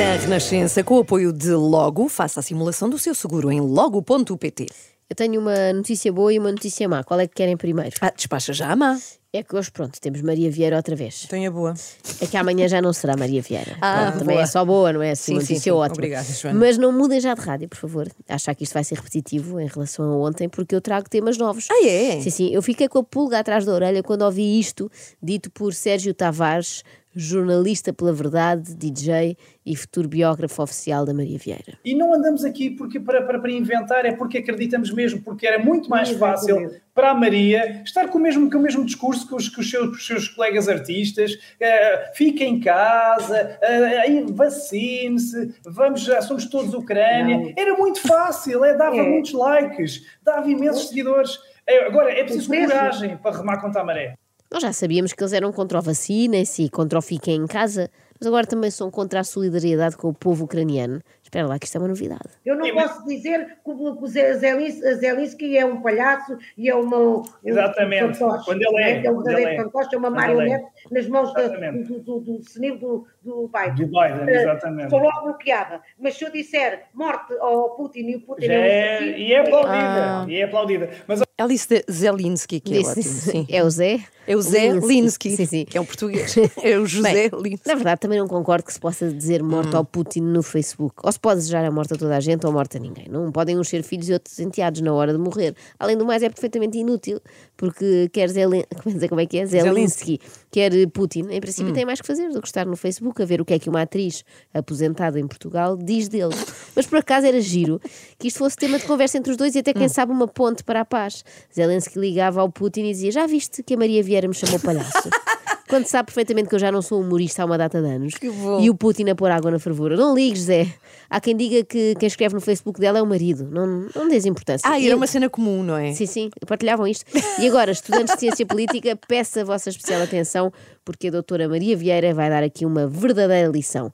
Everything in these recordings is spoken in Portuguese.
Na Renascença, com o apoio de Logo, faça a simulação do seu seguro em logo.pt. Eu tenho uma notícia boa e uma notícia má. Qual é que querem primeiro? Ah, despacha já a má. É que hoje, pronto, temos Maria Vieira outra vez. Tem a boa. É que amanhã já não será Maria Vieira. Ah, Pronto, também boa. é só boa, não é? Assim, Sim, uma sim, notícia sim. ótima. Obrigada, Joana. Mas não mudem já de rádio, por favor. Achar que isto vai ser repetitivo em relação a ontem, porque eu trago temas novos. Ah, é? Sim, sim. Eu fiquei com a pulga atrás da orelha quando ouvi isto dito por Sérgio Tavares, jornalista pela verdade, DJ e futuro biógrafo oficial da Maria Vieira. E não andamos aqui porque, para, para, para inventar, é porque acreditamos mesmo, porque era muito mais fácil para a Maria estar com o mesmo, com o mesmo discurso que os, que os, seus, os seus colegas artistas, uh, fica em casa, uh, aí vacine-se, vamos, já somos todos Ucrânia. Não. Era muito fácil, é, dava É. muitos likes, dava imensos seguidores. É, agora, é preciso coragem para remar contra a maré. Nós já sabíamos que eles eram contra o vacinem-se e contra o fiquem em casa, mas agora também são contra a solidariedade com o povo ucraniano. Espera lá que isto é uma novidade. Eu não Sim, mas- posso dizer que o, que o Ze- Zelins- Zelensky é um palhaço e é uma, um, Exatamente. um fantoche, Quando ele é, Que é um quando verdadeiro ele é. fantoche, é uma é. marionete nas mãos da- do, do, do senil do, do Biden. Do Biden, Eh, exatamente. Estou logo bloqueada. Mas se eu disser morte ao Putin e o Putin Já é um é, assassino, e é aplaudida, Ah. e é aplaudida. Mas Ela disse Zelinski, que é Disse- ótimo. Sim. É o Zé? É o Zé Linsky, Sim, sim. que é um português. É o José Bem, Linsky. Na verdade, também não concordo que se possa dizer morte ao Putin no Facebook. Ou se pode desejar a morte a toda a gente ou morte a ninguém. Não podem uns ser filhos e outros enteados na hora de morrer. Além do mais, é perfeitamente inútil, porque quer Zelen... como é como é que é? Zelensky, quer Putin, em princípio tem mais que fazer do que estar no Facebook a ver o que é que uma atriz aposentada em Portugal diz dele. Mas por acaso era giro que isto fosse tema de conversa entre os dois e até quem sabe uma ponte para a paz. Zelensky ligava ao Putin e dizia: Já viste que a Maria Vieira me chamou palhaço? Quando sabe perfeitamente que eu já não sou humorista há uma data de anos bom. e o Putin a pôr água na fervura. Não ligues, Zé. Há quem diga que quem escreve no Facebook dela é o marido. Não, não dês importância. Ah, E era eu- uma cena comum, não é? Sim, sim, partilhavam isto. E agora, estudantes de ciência política, peço a vossa especial atenção, porque a doutora Maria Vieira vai dar aqui uma verdadeira lição.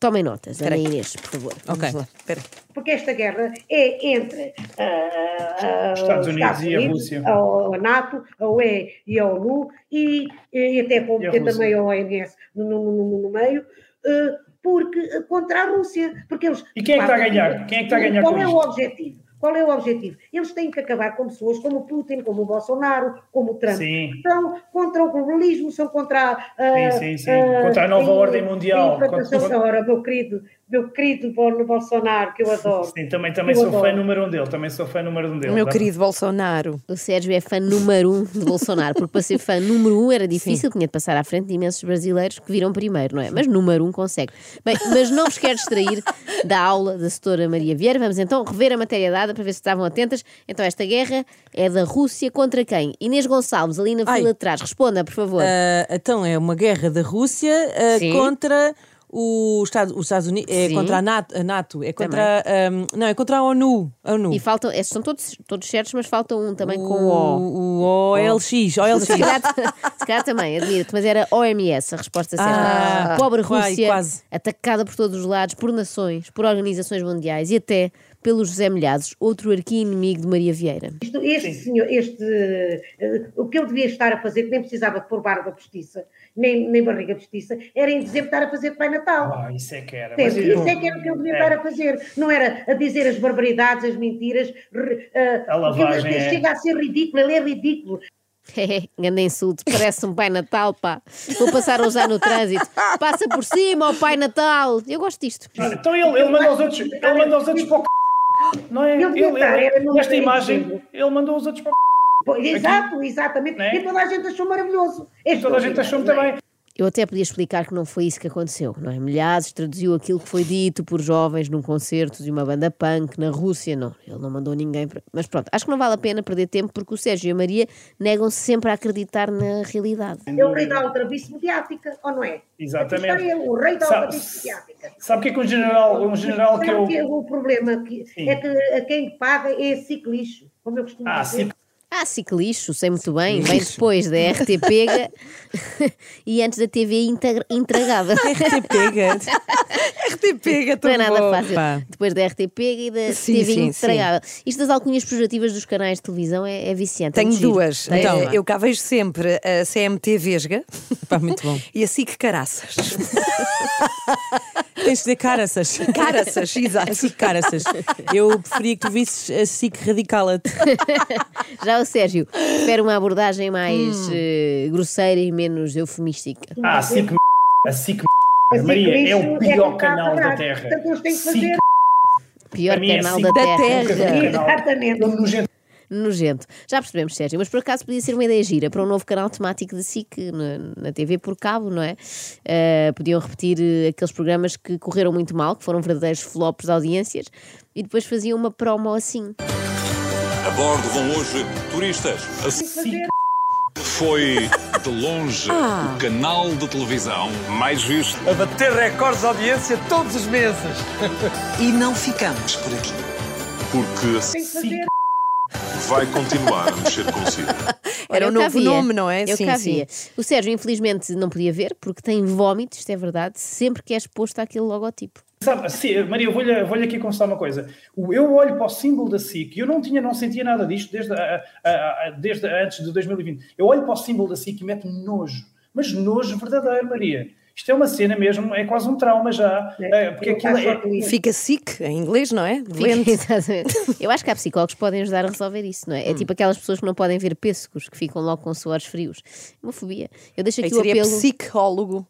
Tomem notas, Ana. Inês, por favor. Ok, Vamos lá. espera. porque esta guerra é entre ah, ah, Estados os Unidos e a Unidos, Rússia. a, a NATO, a UE e a ONU, e, e até com E também a OMS no, no- no- no meio, ah, porque, contra a Rússia. Porque eles, E quem é que está a ganhar? Quem é que está a ganhar Qual com é isto? o objetivo? Qual é o objetivo? Eles têm que acabar com pessoas como o Putin, como o Bolsonaro, como o Trump. Sim. São contra o globalismo, são contra a. Sim, sim, sim. Contra a nova ordem mundial. Contra... Contra- Ora, meu querido, meu querido Bol- Bolsonaro, que eu adoro. Sim, também, também Eu sou fã adoro. número um dele. Também sou fã número um dele. Meu Dá- querido Bolsonaro. O Sérgio é fã número um de Bolsonaro, porque para ser fã número um era difícil, tinha de passar à frente de imensos brasileiros que viram primeiro, não é? Mas número um consegue. Bem, mas não vos quero distrair da aula da setora Maria Vieira. Vamos então rever a matéria dada para ver se estavam atentas. Então, esta guerra é da Rússia contra quem? Inês Gonçalves, ali na Ai. fila de trás. Responda, por favor. Ah, então é uma guerra da Rússia Sim. contra o Estado, os Estados Unidos, é Sim. contra a NATO, a NATO, é contra ahm, não, é contra a ONU, a ONU. E faltam, estes são todos, todos certos, mas falta um também com o. o, o OLX, Se OLX. calhar, se calhar também, admiro-te, mas era OMS a resposta certa. Ah, Pobre vai, Rússia, quase. atacada por todos os lados, por nações, por organizações mundiais e até pelos José Milhazes, outro arqui-inimigo de Maria Vieira. Isto- este senhor, este, eh, o que ele devia estar a fazer, que nem precisava de pôr barba postiça, nem, nem barriga postiça, era em dezembro estar a fazer Pai Natal. Ah, isso é que era. Mas eu- Isso é que era o que ele devia É. estar a fazer. Não era a dizer as barbaridades, as mentiras. eh, A lavagem ele é. chega a ser ridículo, ele é ridículo. Grande insulto, parece um Pai Natal, pá. Vou passar a usar no trânsito. Passa por cima, ó Pai Natal. Eu gosto disto. Ah, Então ele, ele manda os outros, ele manda os outros para o c... Não é? Ele Ele, ele, meio imagem, ele mandou os outros para o c... Pois, Exato, exatamente. Né? E toda a gente achou maravilhoso. Este Toda a gente achou muito bem. Eu até podia explicar que não foi isso que aconteceu, não é? Milhares traduziu aquilo que foi dito por jovens num concerto de uma banda punk na Rússia. Não, ele não mandou ninguém. Para... Mas pronto, acho que não vale a pena perder tempo porque o Sérgio e a Maria negam-se sempre a acreditar na realidade. É o rei da aldrabice mediática, ou não é? Exatamente. Ele, o rei da aldrabice mediática. Sabe o que é que um general, um general que eu. que é o problema que é que a quem paga é ciclixo, como eu costumo Ah, dizer. Ah, ciclixo, sei muito bem, vem depois da RT Pega e antes da TV integra- intragável. Pega. RT pega, Não tão é nada bom, fácil. pá. Depois da RT Pega e da Sim, TV sim, intragável. Isto das alcunhas pejorativas dos canais de televisão é, é viciante. é Tenho giro. duas. Uma? eu cá vejo sempre a CMT Vesga Pá, muito bom. e a SIC Caraças. Tens de dizer caraças. Caraças, exato. A SIC caraças. Eu preferia que tu visses a SIC radicala Já o Sérgio prefere uma abordagem mais Hum. eh, grosseira e menos eufemística. Ah, a SIC. A SIC. Assim, Maria, é o quem pior canal da. Terra. Portanto, eles têm que fazer. Pior é canal assim da. Terra. Exatamente. Nojento. Já percebemos, Sérgio, mas por acaso podia ser uma ideia gira para um novo canal temático de SIC na, na TV por cabo, não é? Eh, podiam repetir eh, aqueles programas que correram muito mal, que foram verdadeiros flops de audiências, e depois faziam uma promo assim. A bordo vão hoje turistas. A SIC foi, de longe, o canal de televisão mais visto. a bater recordes de audiência todos os meses. E não ficamos por aqui. Porque a SIC fazer. Vai continuar a mexer consigo. Era o cá novo nome, não é? Eu Sim, cá sim. O Sérgio, infelizmente, não podia ver, porque tem vómitos, isto é verdade, sempre que é exposto àquele logotipo. Sabe, sim, Maria, eu vou-lhe vou aqui confessar uma coisa. Eu olho para o símbolo da SIC e eu não tinha, não sentia nada disto desde, a- a- a- desde antes de 2020. Eu olho para o símbolo da SIC e meto-me nojo. Mas nojo verdadeiro, Maria. Isto é uma cena mesmo, é quase um trauma já. eh, porque Eu aquilo é. Fica SIC, em inglês, não é? Doente. Exatamente. Eu acho que há psicólogos que podem ajudar a resolver isso, não Hum. é? É tipo aquelas pessoas que não podem ver pêssegos, que ficam logo com suores frios. Uma fobia. Eu deixo Aí aqui o seria apelo. psicólogo.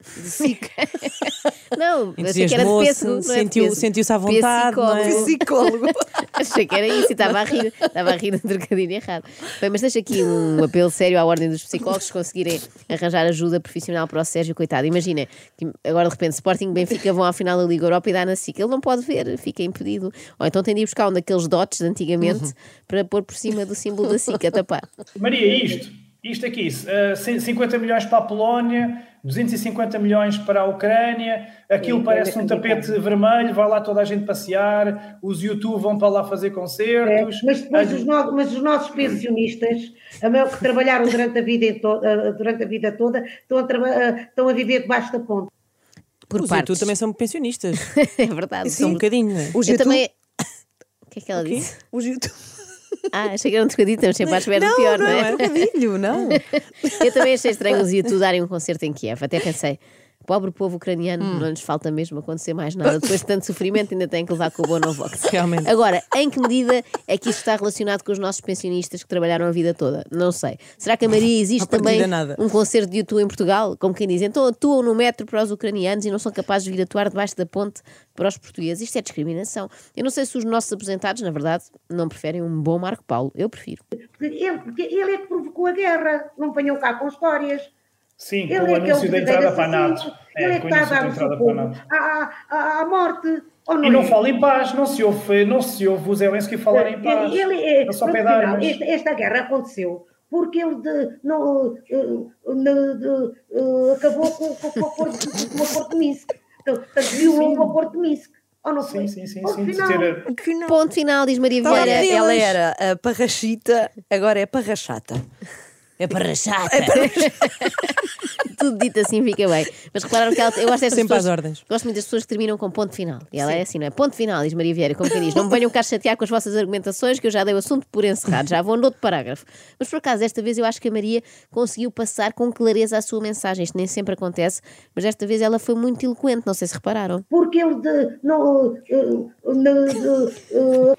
De SIC. Não, eu achei que era de pêssego. é de sentiu- pêssego. sentiu-se à vontade, não é? Psicólogo. Psicólogo. Achei que era isso e estava a rir, estava a rir um trocadilho errado. Bem, mas deixa aqui um apelo sério à ordem dos psicólogos se conseguirem arranjar ajuda profissional para o Sérgio, coitado. Imagina, que agora de repente Sporting e Benfica vão à final da Liga Europa e dá na SIC. Ele não pode ver, fica impedido. Ou então tem de ir buscar um daqueles dotes de antigamente para pôr por cima do símbolo da SIC a tapar. Maria, isto. Isto aqui, eh, 50 milhões para a Polónia, 250 milhões para a Ucrânia, aquilo parece um é tapete vermelho, vai lá toda a gente passear, os YouTube vão para lá fazer É, concertos. mas depois a- os, no- mas os nossos pensionistas, a maior que trabalharam durante a vida, to- eh, durante a vida toda, estão a, traba- eh, estão a viver debaixo da ponte. Por Os partes. YouTube também são pensionistas. É verdade. São um bocadinho. é? Os Eu YouTube- também. O que é que ela disse? Os YouTube. Ah, achei que era um trocadilho, estamos sempre à espera do Não, pior, não, não, é é? um trocadilho, não. Eu também achei estranho os YouTube darem um concerto em Kiev. Até pensei, pobre povo ucraniano, Hum. não lhes falta mesmo acontecer mais nada. Depois de tanto sofrimento, ainda têm que levar com o Bonovox. Realmente. Agora, em que medida é que isto está relacionado com os nossos pensionistas que trabalharam a vida toda? Não sei. Será que a Maria existe também nada. um concerto de YouTube em Portugal? Como quem diz, então atuam no metro para os ucranianos e não são capazes de vir atuar debaixo da ponte para os portugueses. Isto é discriminação. Eu não sei se os nossos aposentados, na verdade, não preferem um bom Marco Paulo. Eu prefiro. Porque Ele, porque ele é que provocou a guerra, não venham cá com histórias. Sim, com Ele o é anúncio aquele da entrada para a NATO. É, ele é com que o está a anúncio dar da o seu entrada para a povo NATO. à, à, à morte. Ou não E não é? fala em paz, não se ouve, não se ouve o Zelensky falar em paz. Ele, é, É só final, mas... esta, esta guerra aconteceu porque ele de, não, eh, eh, de- eh, acabou com, com, com o com o Porto de Minsk. Então, portanto, violou o Porto de Minsk. Ou não? Sim, sim, sim, sim. de final, ter- Ponto final, diz Maria Ela, Vieira. ela era a parrachita, agora é parrachata. É para chata. Tudo dito assim fica bem. Mas repararam que ela, eu gosto destas Sempre pessoas, às ordens. Gosto muito das pessoas que terminam com ponto final. E ela é assim, não é? Ponto final, diz Maria Vieira, como quem diz. Não me venham cá chatear com as vossas argumentações, que eu já dei o assunto por encerrado, já vou noutro parágrafo. Mas por acaso, desta vez eu acho que a Maria conseguiu passar com clareza a sua mensagem. Isto nem sempre acontece, mas desta vez ela foi muito eloquente, não sei se repararam. Porque ele de, não, eh, eh, de- eh,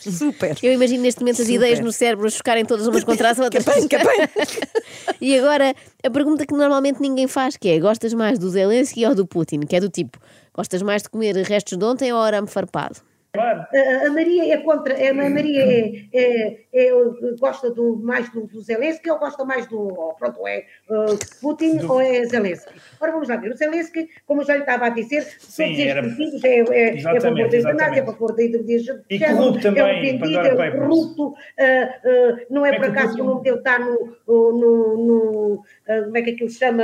Super. Eu imagino neste momento as Super. ideias no cérebro chocarem todas umas contra as outras. e agora, a pergunta que normalmente ninguém faz, que é, gostas mais do Zelensky ou do Putin? Que é do tipo, gostas mais de comer restos de ontem ou arame farpado? Claro. A, a Maria é contra, a Maria é, é- é, gosta do, mais do, do Zelensky ou gosta mais do, pronto, é uh, Putin ou é Zelensky? Ora, vamos lá ver, o Zelensky, como eu já lhe estava a dizer, Sim, todos estes era- é, é, é a favor da eutanásia, é a exatamente. favor da ideologia de E género, corrupto também, é um vendido, é corrupto, ah, ah, não é é por acaso que o nome dele está no, no, no- ah, como é que aquilo se chama,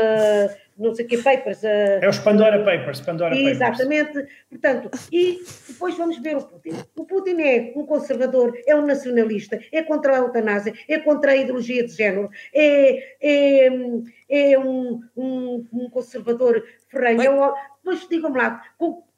não sei que papers, ah, É os Pandora Papers. Pandora Papers. Exatamente. Portanto, e depois vamos ver o Putin. O Putin é um conservador, é um nacionalista, é contra a eutanásia, é contra a ideologia de género, é, é, é um, um, um conservador ferrenho. É um, pois digam-me lá,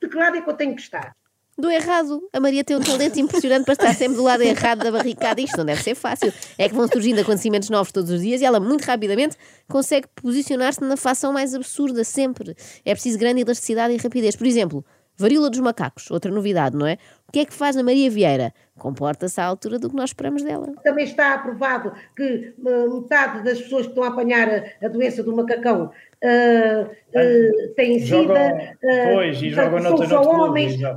de que lado é que eu tenho que estar? Do errado. A Maria tem um talento impressionante para estar sempre do lado errado da barricada. Isto não deve ser fácil. É que vão surgindo acontecimentos novos todos os dias e ela, muito rapidamente, consegue posicionar-se na fação mais absurda sempre. É preciso grande elasticidade e rapidez. Por exemplo, varíola dos macacos, outra novidade, não é? O que é que faz a Maria Vieira? Comporta-se à altura do que nós esperamos dela. Também está aprovado que ah, metade das pessoas que estão a apanhar a, doença do macacão ah, ah, têm sida. pois, e jogam são noutro- só noutro clube,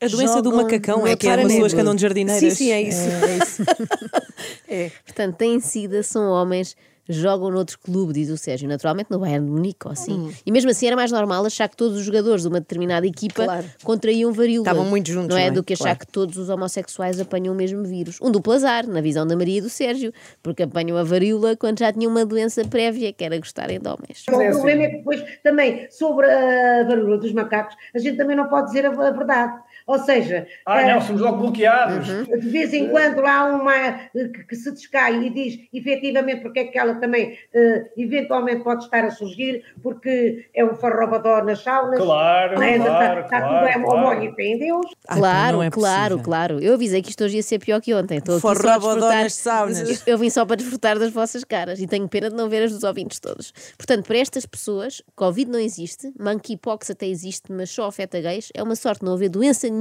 A doença do macacão é que é as pessoas que andam de jardineiras. Sim, sim, é isso. É isso. Portanto, têm sida, são homens, jogam noutro clube, diz o Sérgio, naturalmente no Bayern de Munique ou assim. E mesmo assim era mais normal achar que todos os jogadores de uma determinada equipa Claro. contraíam varíola. Estavam muito juntos, Não é? não é? Do que achar Claro. que todos os homossexuais apanham o mesmo vírus. Um duplo azar, na visão da Maria e do Sérgio, porque apanham a varíola quando já tinham uma doença prévia, que era gostarem de homens. O problema é que depois também, sobre a varíola dos macacos, a gente também não pode dizer a verdade. Ou seja, Ah, eh, não, somos logo bloqueados. de vez em quando lá há uma eh, que, se descai e diz efetivamente porque é que ela também eh, eventualmente pode estar a surgir, porque é um farrobador nas saunas. Claro, é? claro, está, está claro, tudo é claro. e fé em Deus. Ah, Claro, não é claro, claro. Eu avisei que isto hoje ia ser pior que ontem. Estou desfrutar. nas saunas. Eu vim só para desfrutar das vossas caras e tenho pena de não ver as dos ouvintes todos. Portanto, para estas pessoas, Covid não existe, monkeypox até existe, mas só afeta gays. É uma sorte não haver doença nenhuma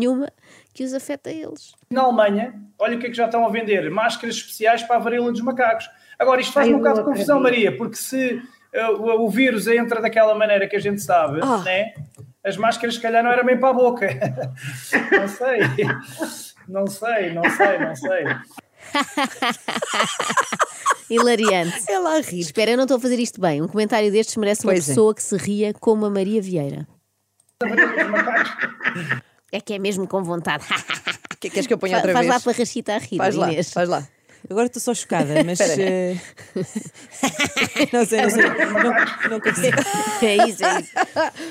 que os afeta a eles. Na Alemanha, olha o que é que já estão a vender: máscaras especiais para a varíola dos macacos. Agora, isto faz Ai, um bocado de confusão. Maria, porque se uh, o, vírus entra daquela maneira que a gente sabe, Ah. né? as máscaras, se calhar, não eram bem para a boca. não sei. Não sei, não sei, não sei. Hilariante. É lá a rir. Espera, eu não estou a fazer isto bem. Um comentário destes merece uma Pois é. pessoa que se ria como a Maria Vieira. É que é mesmo com vontade. Que- Queres que eu ponha outra Faz vez? lá para a Rachita a rir, Faz lá, Inês. faz lá. Agora estou só chocada, mas. Eh, não sei, não sei. Não, não consigo. É isso, é isso.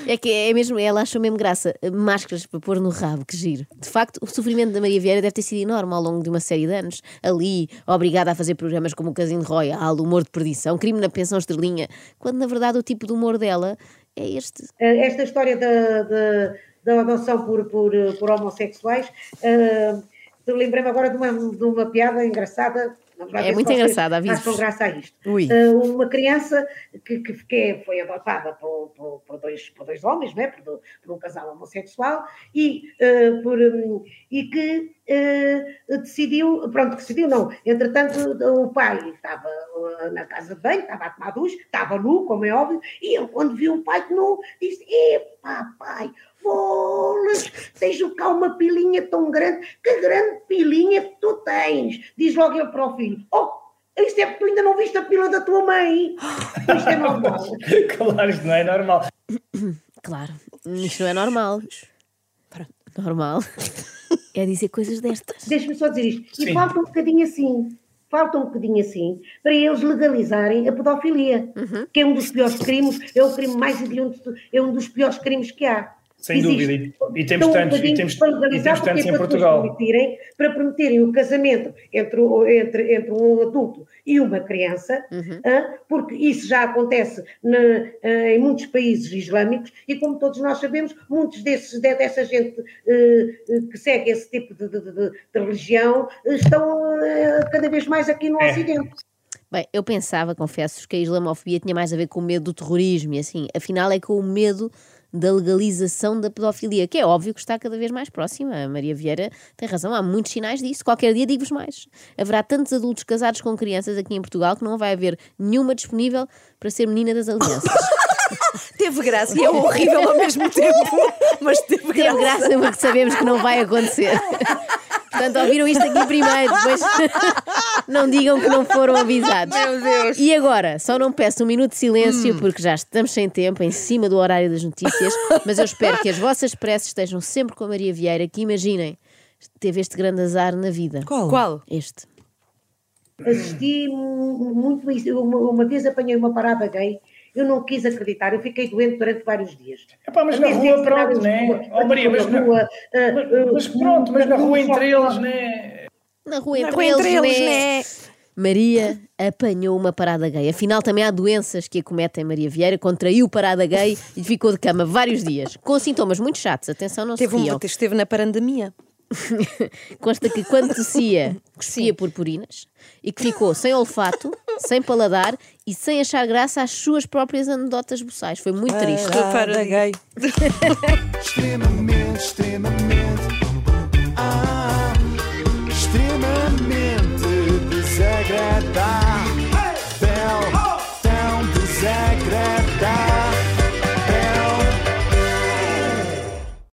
É que é mesmo, ela achou mesmo graça. Máscaras para pôr no rabo, que giro. De facto, o sofrimento da Maria Vieira deve ter sido enorme ao longo de uma série de anos. Ali, obrigada a fazer programas como o Casino Royal, o humor de perdição, crime na pensão estrelinha, quando na verdade o tipo de humor dela é este. Eh, esta história da, da, da adoção por, por, por homossexuais, uh, lembrei-me agora de uma, de uma piada engraçada. É muito vocês engraçada, aviso-vos. Acham graça a isto. Ui. Eh, uma criança que, que, que foi adotada por, por, por dois, por dois homens, né? por, por um casal homossexual, e, eh, por, hum, e que eh, decidiu, pronto, decidiu não, entretanto o pai estava na casa de banho, estava a tomar ducha, estava nu, como é óbvio, e ele quando viu o pai nu, disse, epá pai, bolas, tens cá uma pilinha tão grande, que grande pilinha que tu tens, diz logo ele para o filho, oh, isto é porque tu ainda não viste a pila da tua mãe, isto é normal. Claro, isto não é normal. Claro, isto não é normal. Normal é dizer coisas destas. Deixa-me só dizer isto. E Sim. falta um bocadinho assim. Falta um bocadinho assim para eles legalizarem a pedofilia, que é um dos piores crimes, é o crime mais hediondo, é um dos piores crimes que há. Sem Existe. dúvida. E- e temos Então, um tantos- e bocadinho temos- e temos tantos em é para depois Portugal. Permitirem, para permitirem o casamento entre, o- entre, entre um adulto e uma criança, hã? porque isso já acontece na- em muitos países islâmicos e, como todos nós sabemos, muitos desses, de- dessa gente que segue esse tipo de, de- de- de religião estão cada vez mais aqui no É. Ocidente. Bem, eu pensava, confesso, que a islamofobia tinha mais a ver com o medo do terrorismo e assim. Afinal, é com o medo da legalização da pedofilia, que é óbvio que está cada vez mais próxima. A Maria Vieira tem razão, há muitos sinais disso. Qualquer dia digo-vos mais. Haverá tantos adultos casados com crianças aqui em Portugal que não vai haver nenhuma disponível para ser menina das alianças. Teve graça e é horrível ao mesmo tempo, mas teve Teve graça. graça porque sabemos que não vai acontecer. Portanto, ouviram isto aqui primeiro, depois não digam que não foram avisados. Meu Deus. E agora, só não peço um minuto de silêncio porque já estamos sem tempo, em cima do horário das notícias, mas eu espero que as vossas preces estejam sempre com a Maria Vieira, que imaginem, teve este grande azar na vida. Qual? Qual? Este. Assisti mu- muito isso. Uma, uma vez apanhei uma parada gay, eu não quis acreditar, eu fiquei doente durante vários dias. Epá, mas na rua, pronto, né? Oh, Maria, mas na- rua, ah, Mas, mas pronto, mas na rua entre eles, né? Na rua Na entre, rua eles, entre eles, né? né? Maria apanhou uma parada gay. Afinal, também há doenças que acometem Maria Vieira. Contraiu parada gay e ficou de cama vários dias, com sintomas muito chatos. Atenção, não Teve se riam. um, esteve na pandemia. consta que quando tossia, cuspia purpurinas e que ficou sem olfato, sem paladar e sem achar graça às suas próprias anedotas buçais. Foi muito triste. Estou para gay. extremamente, extremamente. Ah, extremamente desagradável.